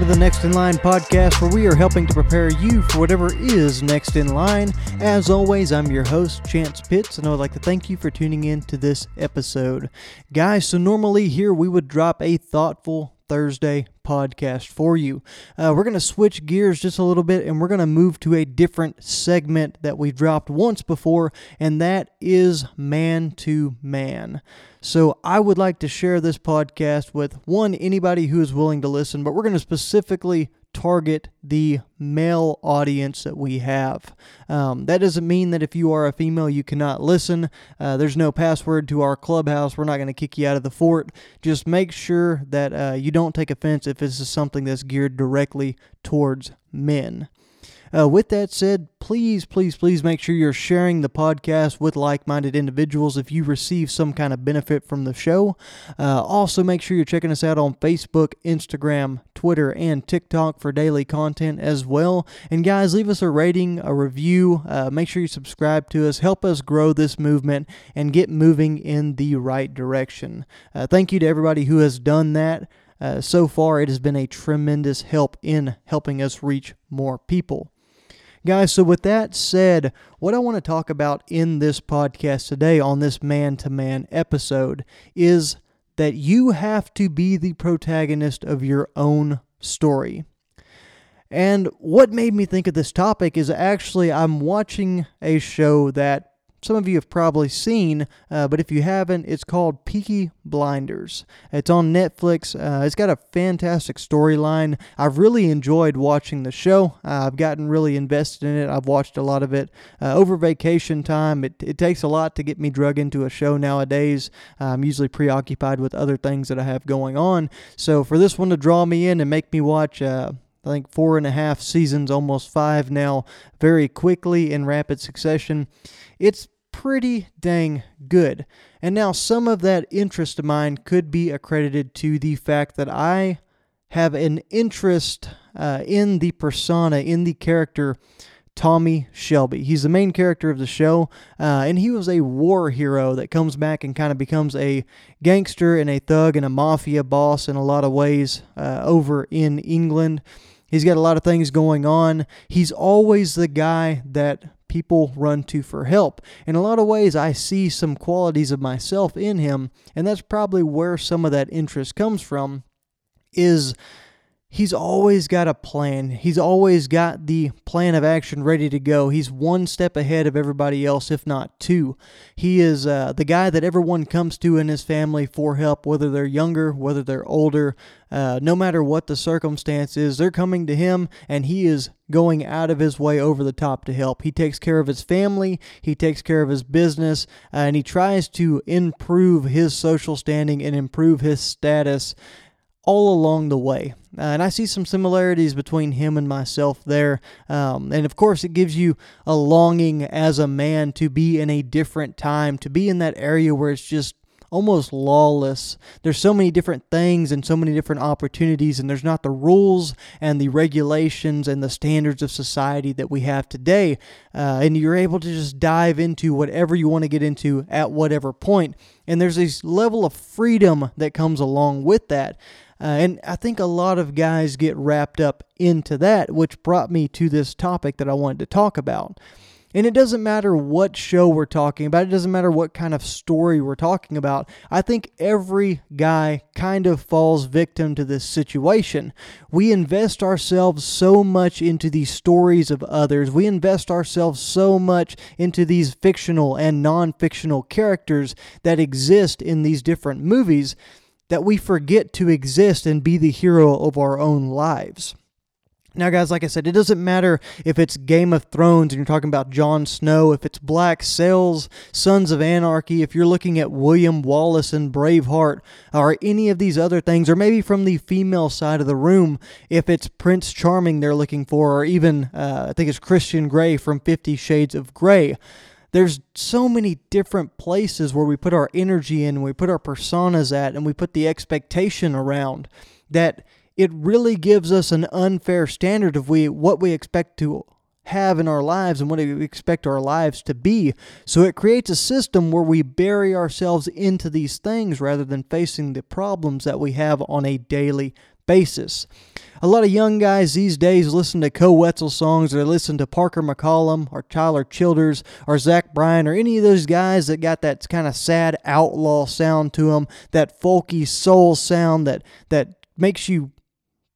to the Next in Line podcast, where we are helping to prepare you for whatever is next in line. As always, I'm your host, Chance Pitts, and I would like to thank you for tuning in to this episode. Guys, so normally here we would drop a thoughtful Thursday podcast for you. Uh, we're going to switch gears just a little bit and we're going to move to a different segment that we dropped once before, and that is man to man. So I would like to share this podcast with one, anybody who is willing to listen, but we're going to specifically target the male audience that we have. Um, that doesn't mean that if you are a female, you cannot listen. Uh, there's no password to our clubhouse. We're not going to kick you out of the fort. Just make sure that uh, you don't take offense if this is something that's geared directly towards men. Uh, with that said, please, please, please make sure you're sharing the podcast with like minded individuals if you receive some kind of benefit from the show. Uh, also, make sure you're checking us out on Facebook, Instagram, Twitter, and TikTok for daily content as well. And guys, leave us a rating, a review. Uh, make sure you subscribe to us. Help us grow this movement and get moving in the right direction. Uh, thank you to everybody who has done that. Uh, so far, it has been a tremendous help in helping us reach more people. Guys, so with that said, what I want to talk about in this podcast today on this man to man episode is that you have to be the protagonist of your own story. And what made me think of this topic is actually I'm watching a show that some of you have probably seen, uh, but if you haven't, it's called Peaky Blinders. It's on Netflix. Uh, it's got a fantastic storyline. I've really enjoyed watching the show. Uh, I've gotten really invested in it. I've watched a lot of it uh, over vacation time. It, it takes a lot to get me drug into a show nowadays. I'm usually preoccupied with other things that I have going on. So for this one to draw me in and make me watch, uh, I think four and a half seasons, almost five now, very quickly in rapid succession. It's pretty dang good. And now some of that interest of mine could be accredited to the fact that I have an interest uh, in the persona, in the character Tommy Shelby. He's the main character of the show, uh, and he was a war hero that comes back and kind of becomes a gangster and a thug and a mafia boss in a lot of ways uh, over in England. He's got a lot of things going on. He's always the guy that people run to for help. In a lot of ways, I see some qualities of myself in him, and that's probably where some of that interest comes from. Is he's always got a plan. He's always got the plan of action ready to go. He's one step ahead of everybody else, if not two. He is uh, the guy that everyone comes to in his family for help, whether they're younger, whether they're older. Uh, no matter what the circumstance is, they're coming to him, and he is going out of his way over the top to help. He takes care of his family, he takes care of his business, uh, and he tries to improve his social standing and improve his status all along the way. Uh, and I see some similarities between him and myself there. Um, and of course, it gives you a longing as a man to be in a different time, to be in that area where it's just almost lawless. There's so many different things and so many different opportunities, and there's not the rules and the regulations and the standards of society that we have today. Uh, and you're able to just dive into whatever you want to get into at whatever point. And there's this level of freedom that comes along with that. Uh, and I think a lot of guys get wrapped up into that, which brought me to this topic that I wanted to talk about. And it doesn't matter what show we're talking about, it doesn't matter what kind of story we're talking about. I think every guy kind of falls victim to this situation. We invest ourselves so much into these stories of others, we invest ourselves so much into these fictional and non fictional characters that exist in these different movies that we forget to exist and be the hero of our own lives. Now, guys, like I said, it doesn't matter if it's Game of Thrones and you're talking about Jon Snow, if it's Black Sails, Sons of Anarchy, if you're looking at William Wallace and Braveheart, or any of these other things, or maybe from the female side of the room, if it's Prince Charming they're looking for, or even, uh, I think it's Christian Grey from Fifty Shades of Grey there's so many different places where we put our energy in, and we put our personas at, and we put the expectation around that it really gives us an unfair standard of we what we expect to have in our lives and what we expect our lives to be. So it creates a system where we bury ourselves into these things rather than facing the problems that we have on a daily basis. A lot of young guys these days listen to Koe Wetzel songs or they listen to Parker McCollum or Tyler Childers or Zach Bryan or any of those guys that got that kind of sad outlaw sound to them, that folky soul sound that, that makes you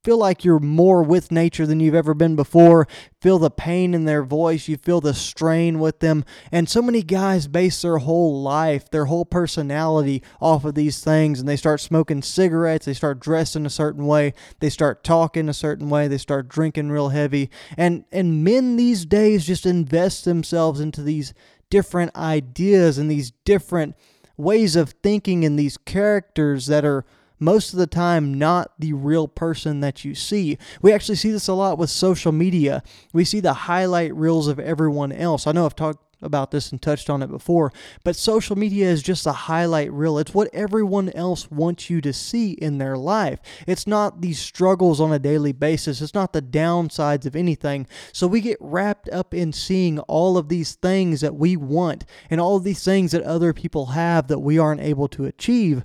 feel like you're more with nature than you've ever been before. Feel the pain in their voice. You feel the strain with them. And so many guys base their whole life, their whole personality off of these things. And they start smoking cigarettes. They start dressing a certain way. They start talking a certain way. They start drinking real heavy. And, and men these days just invest themselves into these different ideas and these different ways of thinking and these characters that are most of the time not the real person that you see. We actually see this a lot with social media. We see the highlight reels of everyone else. I know I've talked about this and touched on it before, but social media is just a highlight reel. It's what everyone else wants you to see in their life. It's not these struggles on a daily basis, it's not the downsides of anything. So we get wrapped up in seeing all of these things that we want and all of these things that other people have that we aren't able to achieve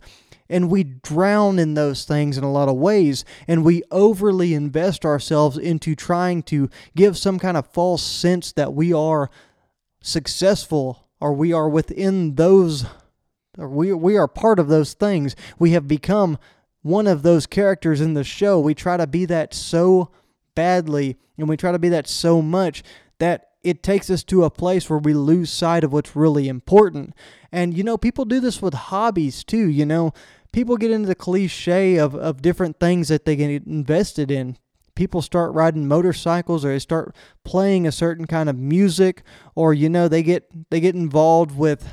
and we drown in those things in a lot of ways and we overly invest ourselves into trying to give some kind of false sense that we are successful or we are within those or we we are part of those things. We have become one of those characters in the show. We try to be that so badly and we try to be that so much that it takes us to a place where we lose sight of what's really important. And you know people do this with hobbies too you know people get into the cliche of, of different things that they get invested in. People start riding motorcycles or they start playing a certain kind of music or you know they get they get involved with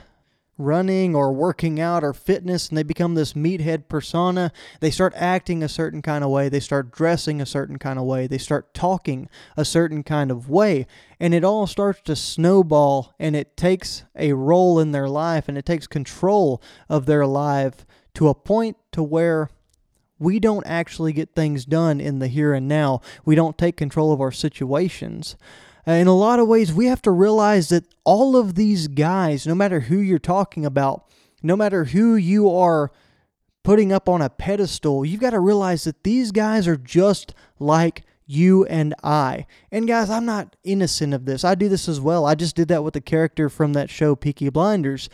running or working out or fitness and they become this meathead persona. They start acting a certain kind of way. They start dressing a certain kind of way. They start talking a certain kind of way. And it all starts to snowball and it takes a role in their life and it takes control of their life to a point to where we don't actually get things done in the here and now. We don't take control of our situations. In a lot of ways, we have to realize that all of these guys, no matter who you're talking about, no matter who you are putting up on a pedestal, you've got to realize that these guys are just like you and I. And guys, I'm not innocent of this. I do this as well. I just did that with the character from that show, Peaky Blinders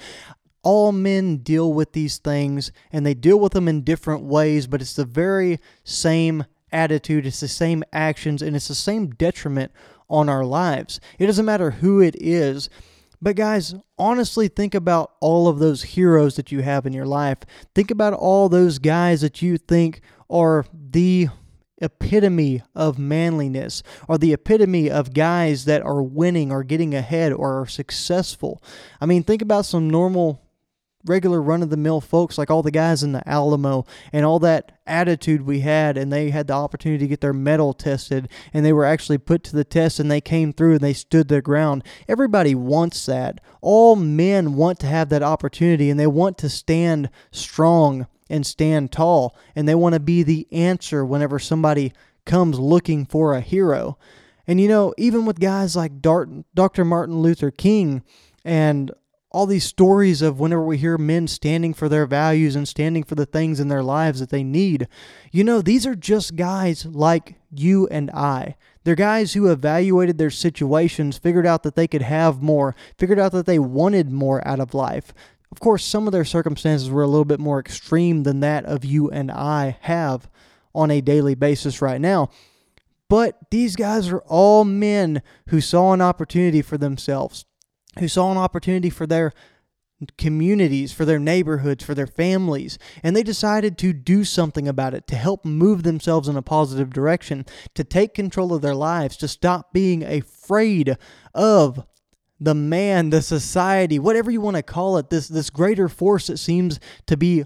all men deal with these things and they deal with them in different ways, but it's the very same attitude, it's the same actions, and it's the same detriment on our lives. It doesn't matter who it is. But, guys, honestly, think about all of those heroes that you have in your life. Think about all those guys that you think are the epitome of manliness or the epitome of guys that are winning or getting ahead or are successful. I mean, think about some normal regular run of the mill folks like all the guys in the Alamo and all that attitude we had and they had the opportunity to get their mettle tested and they were actually put to the test and they came through and they stood their ground. Everybody wants that. All men want to have that opportunity and they want to stand strong and stand tall and they want to be the answer whenever somebody comes looking for a hero. And you know, even with guys like Dr. Martin Luther King and all these stories of whenever we hear men standing for their values and standing for the things in their lives that they need, you know, these are just guys like you and I. They're guys who evaluated their situations, figured out that they could have more, figured out that they wanted more out of life. Of course, some of their circumstances were a little bit more extreme than that of you and I have on a daily basis right now. But these guys are all men who saw an opportunity for themselves who saw an opportunity for their communities, for their neighborhoods, for their families, and they decided to do something about it to help move themselves in a positive direction, to take control of their lives, to stop being afraid of the man, the society, whatever you want to call it, this this greater force that seems to be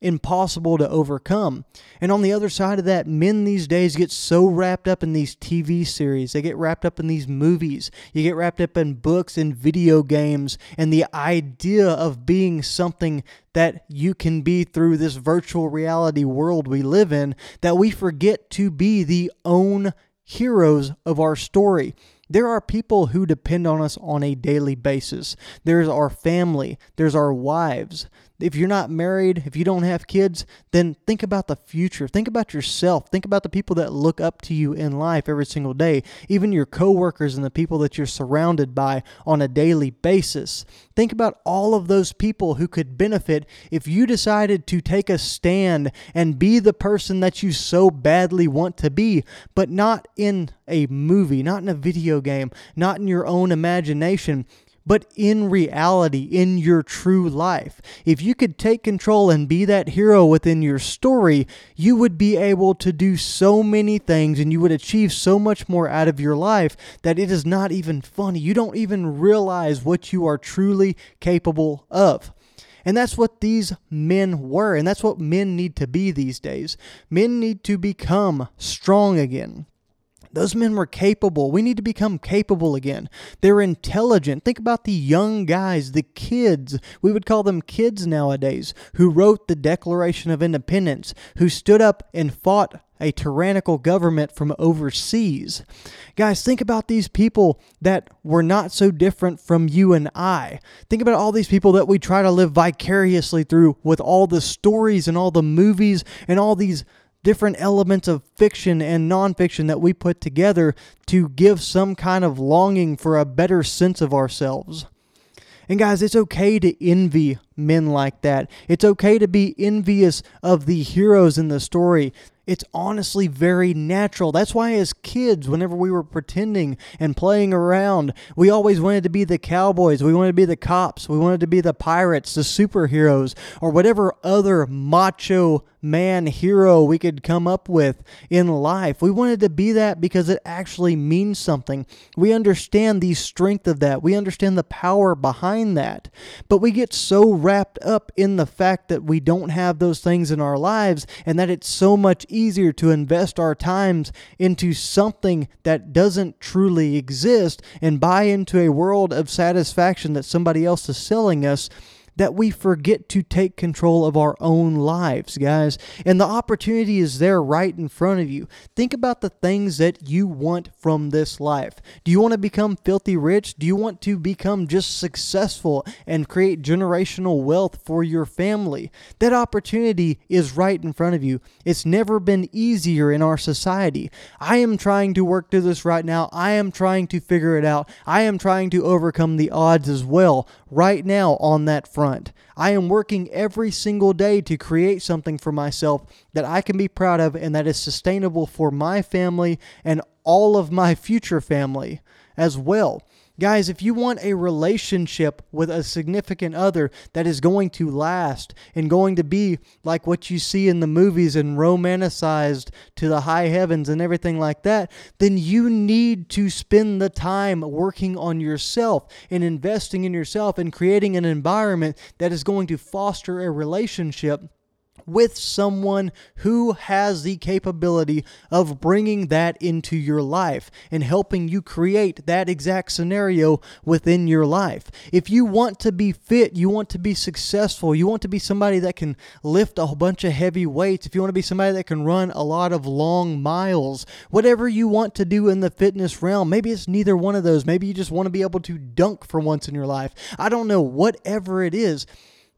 impossible to overcome. And on the other side of that, men these days get so wrapped up in these TV series, they get wrapped up in these movies, you get wrapped up in books and video games, and the idea of being something that you can be through this virtual reality world we live in that we forget to be the own heroes of our story. There are people who depend on us on a daily basis. There's our family, there's our wives, if you're not married, if you don't have kids, then think about the future. Think about yourself. Think about the people that look up to you in life every single day, even your coworkers and the people that you're surrounded by on a daily basis. Think about all of those people who could benefit if you decided to take a stand and be the person that you so badly want to be, but not in a movie, not in a video game, not in your own imagination but in reality, in your true life. If you could take control and be that hero within your story, you would be able to do so many things and you would achieve so much more out of your life that it is not even funny. You don't even realize what you are truly capable of. And that's what these men were, and that's what men need to be these days. Men need to become strong again. Those men were capable. We need to become capable again. They're intelligent. Think about the young guys, the kids. We would call them kids nowadays, who wrote the Declaration of Independence, who stood up and fought a tyrannical government from overseas. Guys, think about these people that were not so different from you and I. Think about all these people that we try to live vicariously through with all the stories and all the movies and all these different elements of fiction and nonfiction that we put together to give some kind of longing for a better sense of ourselves. And guys, it's okay to envy men like that. It's okay to be envious of the heroes in the story. It's honestly very natural. That's why, as kids, whenever we were pretending and playing around, we always wanted to be the cowboys. We wanted to be the cops. We wanted to be the pirates, the superheroes, or whatever other macho man hero we could come up with in life. We wanted to be that because it actually means something. We understand the strength of that, we understand the power behind that. But we get so wrapped up in the fact that we don't have those things in our lives and that it's so much easier to invest our times into something that doesn't truly exist and buy into a world of satisfaction that somebody else is selling us that we forget to take control of our own lives, guys. And the opportunity is there right in front of you. Think about the things that you want from this life. Do you want to become filthy rich? Do you want to become just successful and create generational wealth for your family? That opportunity is right in front of you. It's never been easier in our society. I am trying to work through this right now. I am trying to figure it out. I am trying to overcome the odds as well right now on that front. I am working every single day to create something for myself that I can be proud of and that is sustainable for my family and all of my future family as well. Guys, if you want a relationship with a significant other that is going to last and going to be like what you see in the movies and romanticized to the high heavens and everything like that, then you need to spend the time working on yourself and investing in yourself and creating an environment that is going to foster a relationship with someone who has the capability of bringing that into your life and helping you create that exact scenario within your life. If you want to be fit, you want to be successful, you want to be somebody that can lift a bunch of heavy weights, if you want to be somebody that can run a lot of long miles, whatever you want to do in the fitness realm, maybe it's neither one of those. Maybe you just want to be able to dunk for once in your life. I don't know, whatever it is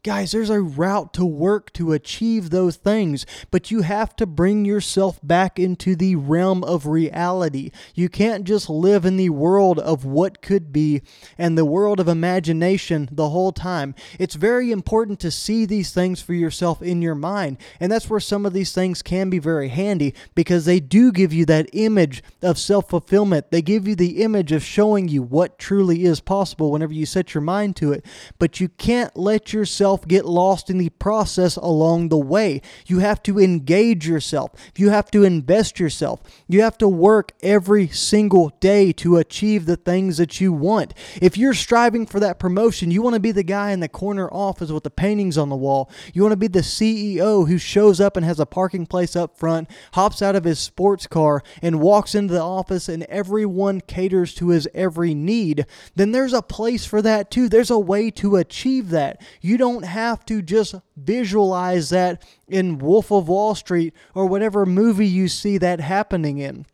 Guys, there's a route to work to achieve those things, but you have to bring yourself back into the realm of reality. You can't just live in the world of what could be and the world of imagination the whole time. It's very important to see these things for yourself in your mind, and that's where some of these things can be very handy because they do give you that image of self fulfillment. They give you the image of showing you what truly is possible whenever you set your mind to it, but you can't let yourself yourself get lost in the process along the way. You have to engage yourself. You have to invest yourself. You have to work every single day to achieve the things that you want. If you're striving for that promotion, you want to be the guy in the corner office with the paintings on the wall. You want to be the CEO who shows up and has a parking place up front, hops out of his sports car, and walks into the office, and everyone caters to his every need. Then there's a place for that too. There's a way to achieve that. You don't don't have to just visualize that in Wolf of Wall Street or whatever movie you see that happening in.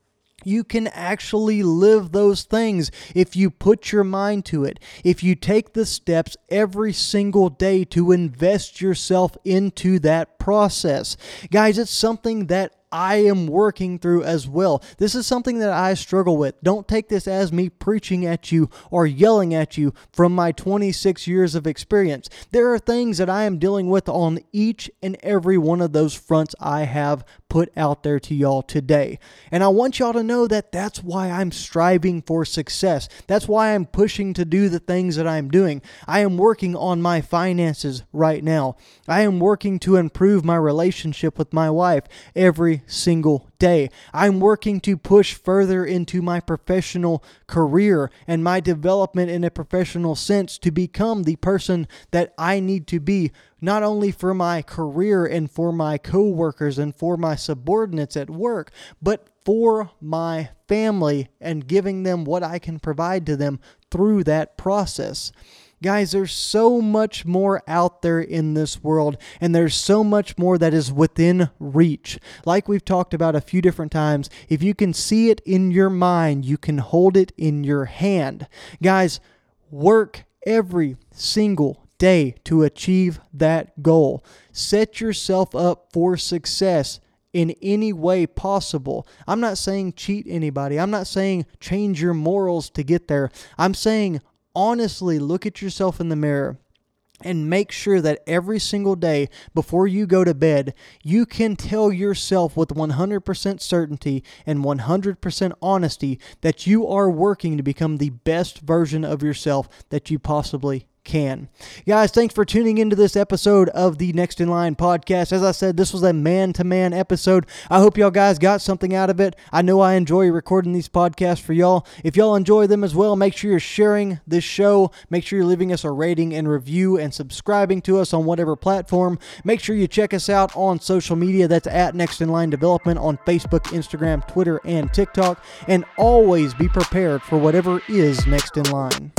you can actually live those things if you put your mind to it. If you take the steps every single day to invest yourself into that process. Guys, it's something that I am working through as well. This is something that I struggle with. Don't take this as me preaching at you or yelling at you from my 26 years of experience. There are things that I am dealing with on each and every one of those fronts I have put out there to y'all today. And I want y'all to know that that's why I'm striving for success. That's why I'm pushing to do the things that I'm doing. I am working on my finances right now. I am working to improve my relationship with my wife every single day. I'm working to push further into my professional career and my development in a professional sense to become the person that I need to be, not only for my career and for my coworkers and for my subordinates at work, but for my family and giving them what I can provide to them through that process. Guys, there's so much more out there in this world, and there's so much more that is within reach. Like we've talked about a few different times, if you can see it in your mind, you can hold it in your hand. Guys, work every single day to achieve that goal. Set yourself up for success in any way possible. I'm not saying cheat anybody. I'm not saying change your morals to get there. I'm saying honestly look at yourself in the mirror and make sure that every single day before you go to bed, you can tell yourself with 100% certainty and 100% honesty that you are working to become the best version of yourself that you possibly can. Guys, thanks for tuning into this episode of the Next in Line podcast. As I said, this was a man to man episode. I hope y'all guys got something out of it. I know I enjoy recording these podcasts for y'all. If y'all enjoy them as well, make sure you're sharing this show. Make sure you're leaving us a rating and review and subscribing to us on whatever platform. Make sure you check us out on social media. That's at Next in Line Development on Facebook, Instagram, Twitter, and TikTok. And always be prepared for whatever is next in line.